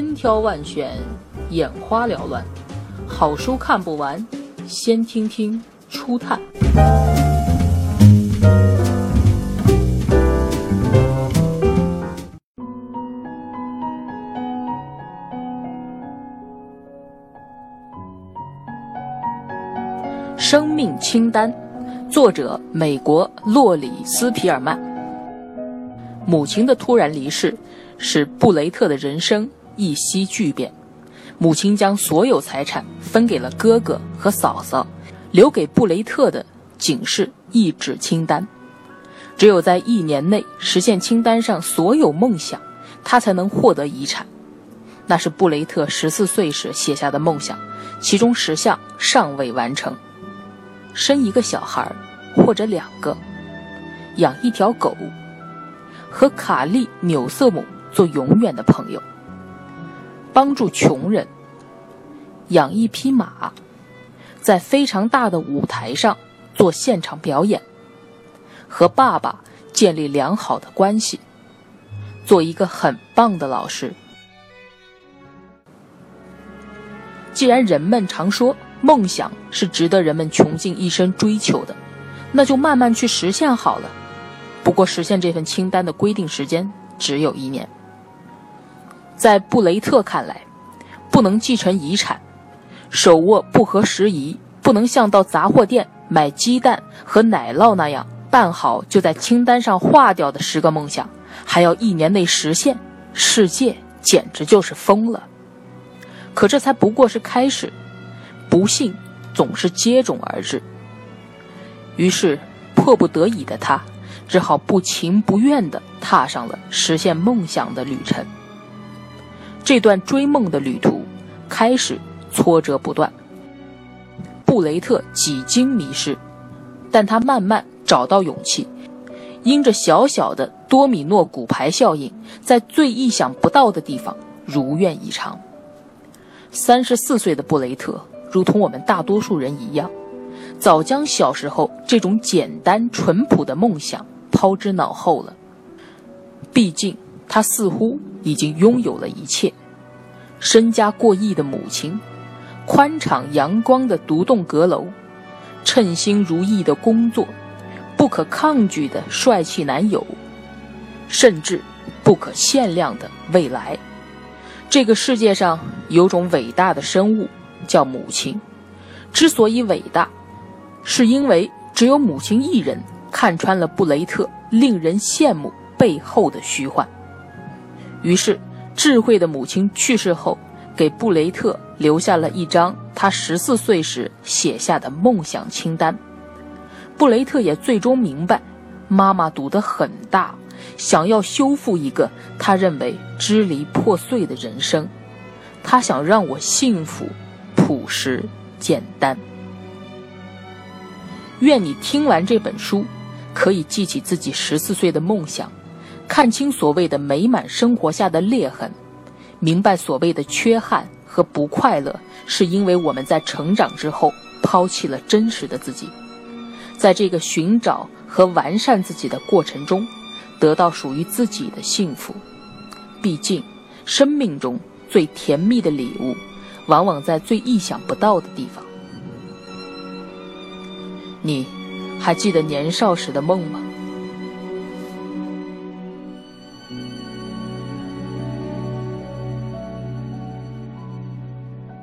千挑万选，眼花缭乱，好书看不完，先听听初探。生命清单，作者美国洛里斯皮尔曼。母亲的突然离世，使布雷特的人生一夕巨变。母亲将所有财产分给了哥哥和嫂嫂，留给布雷特的仅是一纸清单。只有在一年内实现清单上所有梦想，他才能获得遗产。那是布雷特十四岁时写下的梦想，其中十项尚未完成。生一个小孩，或者两个，养一条狗，和卡利纽瑟姆做永远的朋友，帮助穷人，养一匹马，在非常大的舞台上做现场表演，和爸爸建立良好的关系，做一个很棒的老师。既然人们常说，梦想是值得人们穷尽一生追求的，那就慢慢去实现好了。不过，实现这份清单的规定时间只有一年。在布雷特看来，不能继承遗产，手握不合时宜，不能像到杂货店买鸡蛋和奶酪那样办好就在清单上划掉的十个梦想，还要一年内实现，世界简直就是疯了。可这才不过是开始。不幸总是接踵而至，于是迫不得已的他，只好不情不愿地踏上了实现梦想的旅程。这段追梦的旅途开始挫折不断，布雷特几经迷失，但他慢慢找到勇气，因着小小的多米诺骨牌效应，在最意想不到的地方如愿以偿。三十四岁的布雷特。如同我们大多数人一样，早将小时候这种简单淳朴的梦想抛之脑后了。毕竟，他似乎已经拥有了一切：身家过亿的母亲，宽敞阳光的独栋阁楼，称心如意的工作，不可抗拒的帅气男友，甚至不可限量的未来。这个世界上有种伟大的生物。叫母亲，之所以伟大，是因为只有母亲一人看穿了布雷特令人羡慕背后的虚幻。于是，智慧的母亲去世后，给布雷特留下了一张他十四岁时写下的梦想清单。布雷特也最终明白，妈妈赌得很大，想要修复一个他认为支离破碎的人生。他想让我幸福。朴实简单。愿你听完这本书，可以记起自己十四岁的梦想，看清所谓的美满生活下的裂痕，明白所谓的缺憾和不快乐，是因为我们在成长之后抛弃了真实的自己，在这个寻找和完善自己的过程中，得到属于自己的幸福。毕竟，生命中最甜蜜的礼物。往往在最意想不到的地方。你还记得年少时的梦吗？